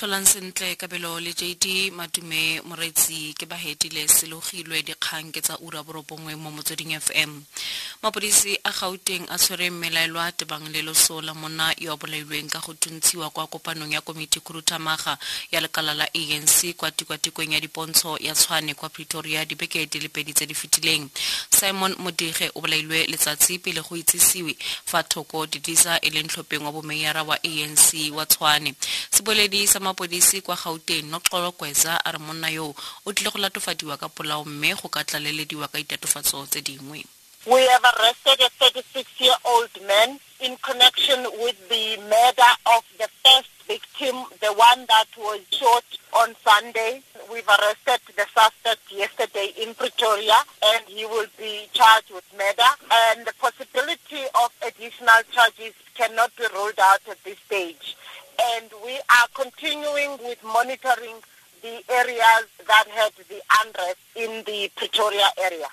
tlholang sentle kabelo le jd madume moretsi ke bahedile selogilwe dikgang ke tsa ura borobongwe mo motsweding fm mapodisi a gauteng a tshwere mmelaelwa tebang le loso la monna yo a bolailweng ka go tuntshiwa kwa kopanong ya komiti khuruthamaga ya lekala la anc kwa tikwatikong ya dipontsho ya tshwane kwa pretoria dibeke di le pedi tse di fetileng simon modige o bolailwe letsatsi pele go itsisiwe fa thoko didisa e leng tlhopheng wa bomeyara wa anc wa tshwane seboledi sa mapodisi kwa gauteng noxolo kweza a re monna yoo o tlile go latofadiwa ka polao mme go ka tlalelediwa ka tse dingwe We have arrested a 36-year-old man in connection with the murder of the first victim, the one that was shot on Sunday. We've arrested the suspect yesterday in Pretoria and he will be charged with murder and the possibility of additional charges cannot be ruled out at this stage. Continuing with monitoring the areas that had the unrest in the Pretoria area.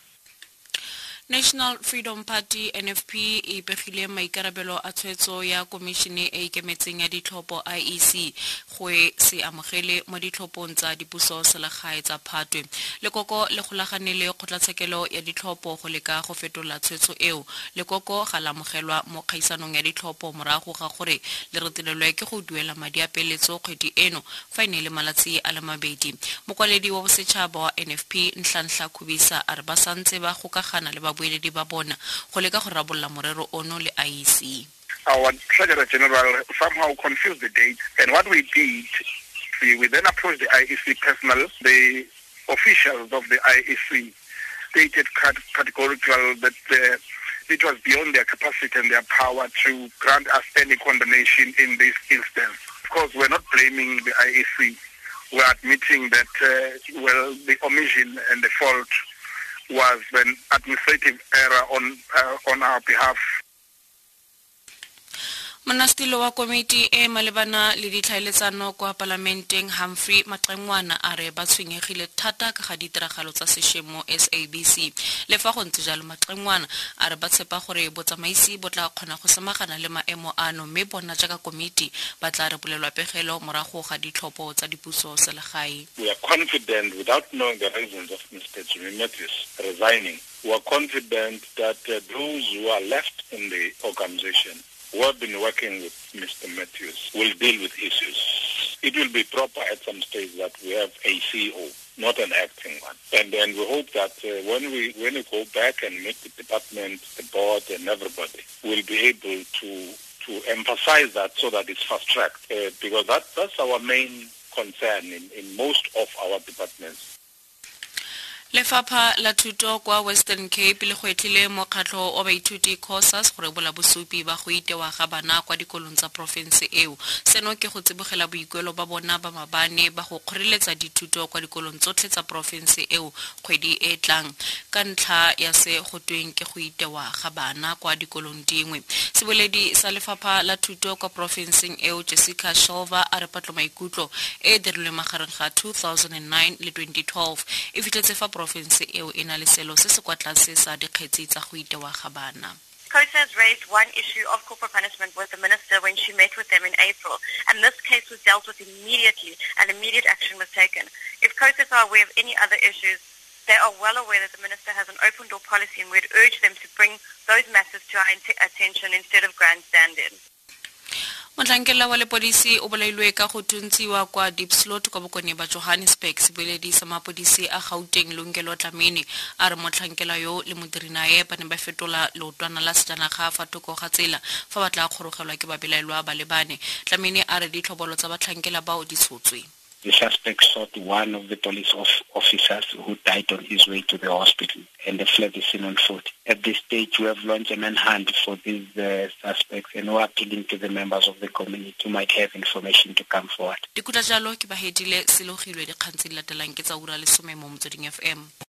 National freedom party nfp e pegile maikarabelo a tshwetso ya komišene e ikemetseng ya ditlhopho iec go se amogele mo ditlhophong tsa dipuso selegae tsa phatwe. Lekoko le golagane le kgotlatshekelo ya ditlhopho go leka go fetola tshwetso eo. Lekoko ga la amogelwa mo kgaisanong ya ditlhopho morago ga gore le retelelwe ke go duela madi a peeletso kgwedi eno fa e ne le malatsi a le mabedi. Mokwaledi wa bosetšhaba wa nfp nhlanhla khubisa a re ba santse ba gokagana le ba bona go leka go rabolola morero ono le iec our Treasurer General somehow confused the date. And what we did, we, we then approached the IEC personnel, the officials of the IEC stated categorically that uh, it was beyond their capacity and their power to grant us any condemnation in this instance. Of course, we're not blaming the IEC. We're admitting that, uh, well, the omission and the fault was an administrative error on, uh, on our behalf. Monastilo wa komiti e malebana le ditlhaeletsano kwa palamenteng humphrey maqengwana a re ba tshwenyegile thata ka ga ditiragalo tsa sešweng mo sabc le fa go ntse jalo maqengwana a re ba tshepa gore botsamaisi bo tla kgona go samagana le maemo ano mme bona jaaka komiti ba tla re bolelwa pegelo morago ga ditlhopho tsa dipuso selegae We are confident, without knowing the reasons of Mr. Jimmy resigning, we are confident that uh, those who are left in the organization have been working with Mr. Matthews We'll deal with issues. It will be proper at some stage that we have a CEO, not an acting one. And then we hope that uh, when we when we go back and meet the department, the board, and everybody, we'll be able to to emphasize that so that it's fast tracked. Uh, because that that's our main concern in, in most of our departments. Lefapha la thuto kwa western cape le gwetlhile mokgatlho wa baithuti cosas go rebola bosupi ba go itewa ga bana kwa dikolong tsa porofense eo. Seno ke go tsibogela boikuelo ba bona ba mabane ba go kgoreletsa dithuto kwa dikolong tsotlhe tsa porofense eo kgwedi e tlang. Ka ntlha ya se go tweng ke go itewa ga bana kwa dikolong dingwe. Seboledi sa lefapha la thuto kwa porofenseng eo jessica shelver a re patlo maikutlo e e dirilweng magareng ga 2009 le 2012 e fitlhetse fa porofense eo e na le selo se se kwa tlase sa dikgetsi tsa go itewa ga bana raised one issue of corporal punishment with the minister when she met with them in April, and this case was dealt with immediately and immediate action was taken. If COSAs are aware of any other issues, they are well aware that the minister has an open door policy and we'd urge them to bring those matters to our attention instead of grandstanding. Motlhankela wa lepodisi o bolailwe ka go thuntsiwa kwa deepslot kwa bokone ba johannesburg. Sebueledi sa mapodisi a gauteng lonkelo tlamene a re motlhankela yo le modiri naye ba ne ba fetola leotwana la sejanaga fa thoko ga tsela fa ba tla kgorogelwa ke babelaelwa ba le bane. Tlamene a re ditlhobolo tsa batlhankela bao di tshotswe The suspect shot one of the police of officers who died on his way to the hospital and fled the scene on foot. At this stage, we have launched a manhunt for these uh, suspects and we're appealing to the members of the community who might have information to come forward.